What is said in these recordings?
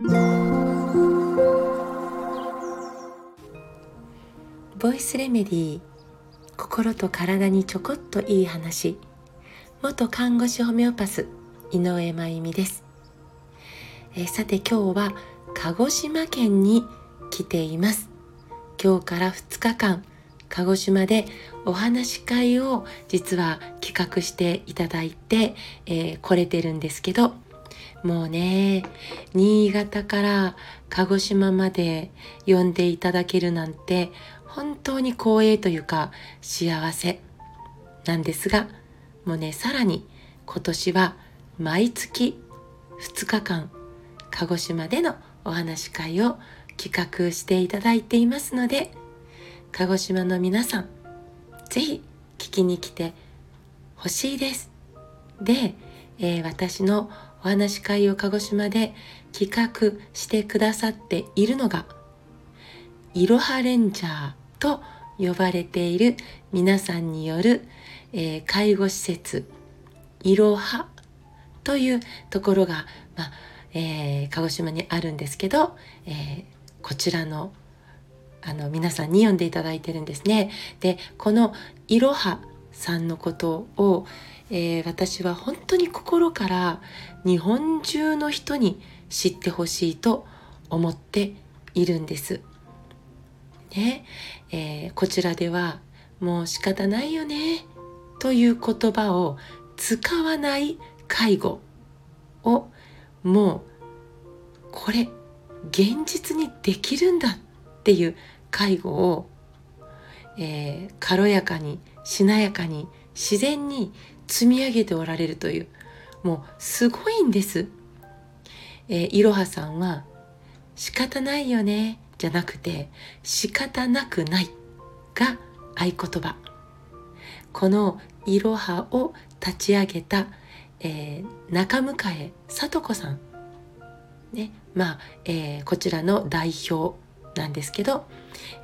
ボイスレメディー心と体にちょこっといい話。元看護師ホメオパス井上真由美です、え、さて今日は鹿児島県に来ています。今日から2日間鹿児島でお話し会を実は企画していただいて、えー、来れてるんですけどもうね新潟から鹿児島まで呼んでいただけるなんて本当に光栄というか幸せなんですがもうねさらに今年は毎月2日間鹿児島でのお話会を企画していただいていますので鹿児島の皆さん是非聞きに来てほしいです。で、えー、私のお話し会を鹿児島で企画してくださっているのがいろはレンジャーと呼ばれている皆さんによる、えー、介護施設いろはというところが、まあえー、鹿児島にあるんですけど、えー、こちらのあの皆さんに読んでいただいてるんですね。でこのいろはさんのことを、えー、私は本当に心から日本中の人に知ってほしいと思っているんです。ね、えー、こちらではもう仕方ないよねという言葉を使わない介護をもうこれ現実にできるんだっていう介護を、えー、軽やかにしなやかに自然に積み上げておられるというもうすごいんです。えー、いろはさんは仕方ないよねじゃなくて仕方なくないが合言葉このいろはを立ち上げた、えー、中向井聡子さんねまあ、えー、こちらの代表なんですけど、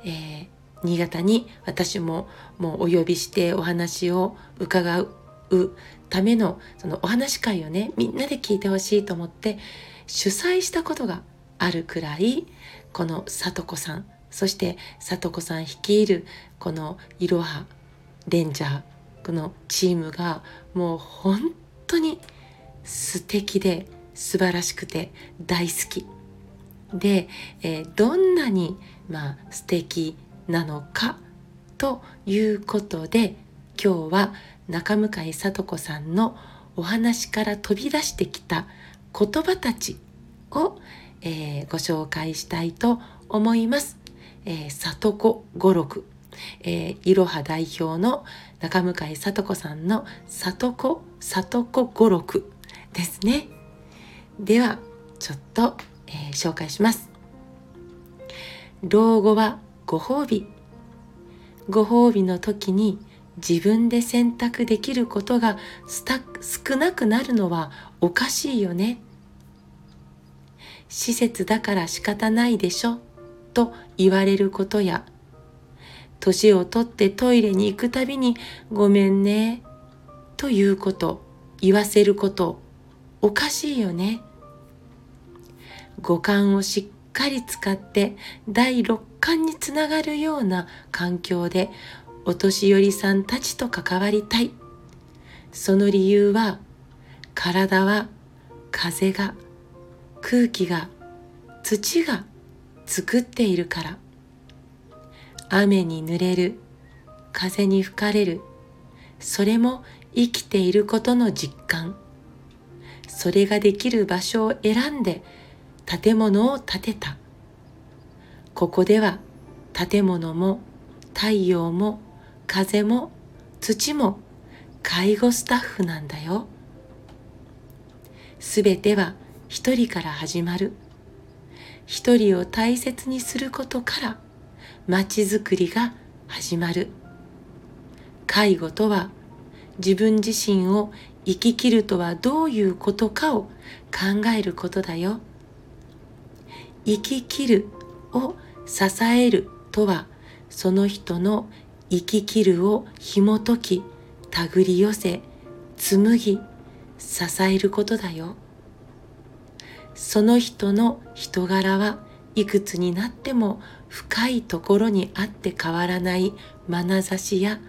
えー、新潟に私ももうお呼びしてお話を伺ううためのそのお話会をねみんなで聞いてほしいと思って主催したことがあるくらいこの里子さんそして里子さん率いるこのいろはレンジャーこのチームがもう本当に素敵で素晴らしくて大好き。で、えー、どんなにまあ素敵なのかということで今日は中向井聡子さんのお話から飛び出してきた言葉たちを、えー、ご紹介したいと思います。えー、里子語録、えー、いろは代表の中向井里子さんの里子里子語録ですね。ではちょっと、えー、紹介します。老後はご褒美。ご褒美の時に自分で選択できることが少なくなるのはおかしいよね。施設だから仕方ないでしょ。と言われることや年をとってトイレに行くたびにごめんね。ということ言わせることおかしいよね。五感をしっかり使って第六感につながるような環境でお年寄りさんたちと関わりたい。その理由は体は風が空気が土が作っているから。雨に濡れる風に吹かれる。それも生きていることの実感。それができる場所を選んで建物を建てた。ここでは建物も太陽も風も土も介護スタッフなんだよ。すべては一人から始まる。一人を大切にすることから町づくりが始まる。介護とは自分自身を生き切るとはどういうことかを考えることだよ。生き切るを支えるとはその人の生き切るを紐解き手繰り寄せ紡ぎ支えることだよ。その人の人柄はいくつになっても深いところにあって変わらない眼差しや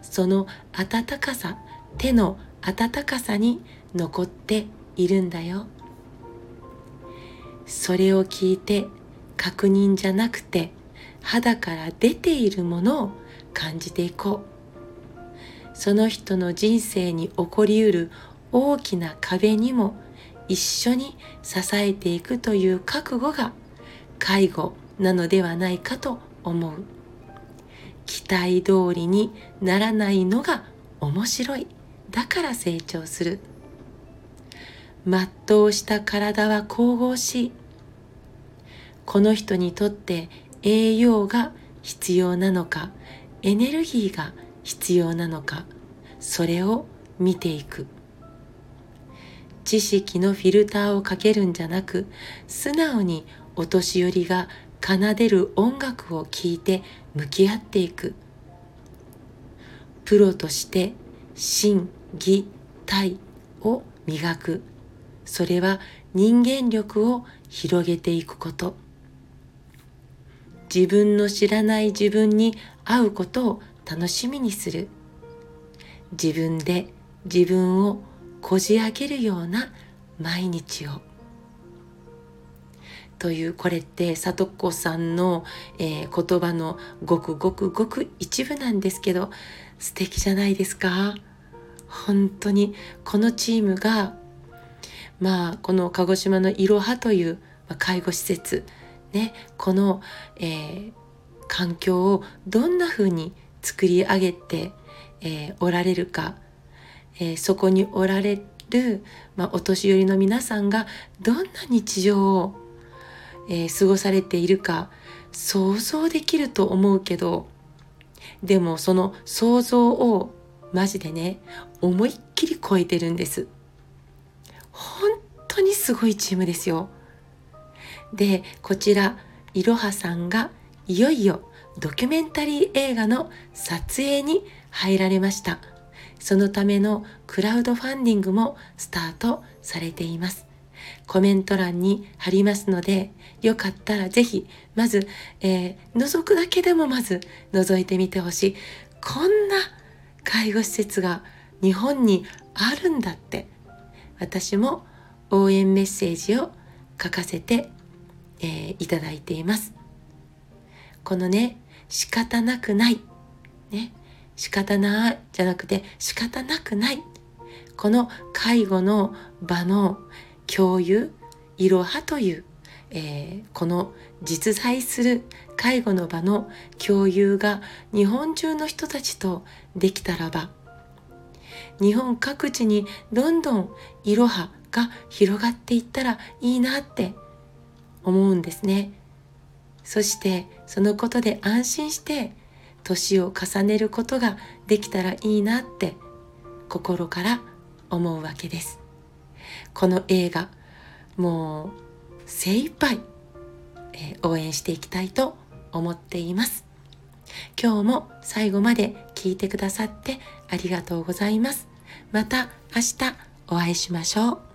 その温かさ手の温かさに残っているんだよ。それを聞いて確認じゃなくて肌から出ているものを感じていこう。その人の人生に起こりうる大きな壁にも一緒に支えていくという覚悟が介護なのではないかと思う。期待通りにならないのが面白い。だから成長する。全うした体は神々しい。この人にとって栄養が必要なのかエネルギーが必要なのかそれを見ていく。知識のフィルターをかけるんじゃなく素直にお年寄りが奏でる音楽を聴いて向き合っていく。プロとして心技体を磨く。それは人間力を広げていくこと。自分の知らない自分に会うことを楽しみにする。自分で自分をこじ開けるような毎日を。というこれって里子さんの、えー、言葉のごくごくごく一部なんですけど素敵じゃないですか？本当にこのチームがまあこの鹿児島のいろはという、ま、介護施設ねこの、えー、環境をどんな風に作り上げて、えー、おられるか、えー、そこにおられる、まあ、お年寄りの皆さんがどんな日常を、え過ごされているか想像できると思うけどでもその想像をマジでね思いっきり超えてるんです。本当にすごいチームですよ。でこちらいろはさんがいよいよドキュメンタリー映画の撮影に入られました。そのためのクラウドファンディングもスタートされています。コメント欄に貼りますのでよかったらぜひまず、えー、覗くだけでもまず覗いてみてほしい。こんな介護施設が日本にあるんだって。私も応援メッセージを書かせて、えー、いただいています。このね仕方なくない。ね仕方ないじゃなくて仕方なくない。この介護の場の共有いろはという、えー、この実在する介護の場の共有が日本中の人たちとできたらば日本各地にどんどんいろはが広がっていったらいいなって思うんですね。そしてそのことで安心して年を重ねることができたらいいなって心から思うわけです。この映画もう精一杯、えー、応援していきたいと思っています。今日も最後まで聞いてくださってありがとうございます。また明日お会いしましょう。